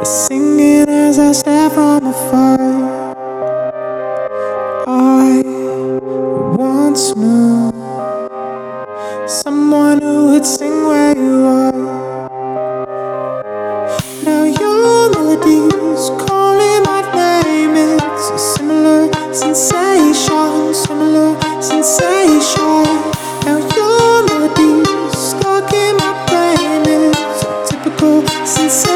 I sing it as I step on the afar. I once knew someone who would sing where you are. Now your melodies calling my name, it's a similar sensation, similar sensation. Now your melodies stuck in my brain, it's a typical sensation.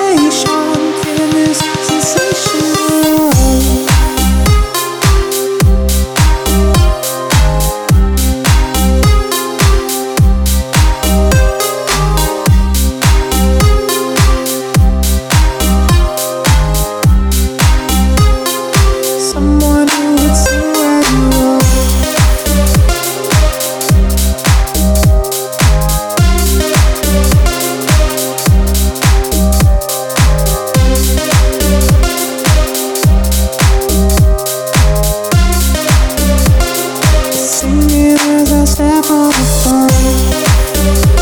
you as I step on the floor.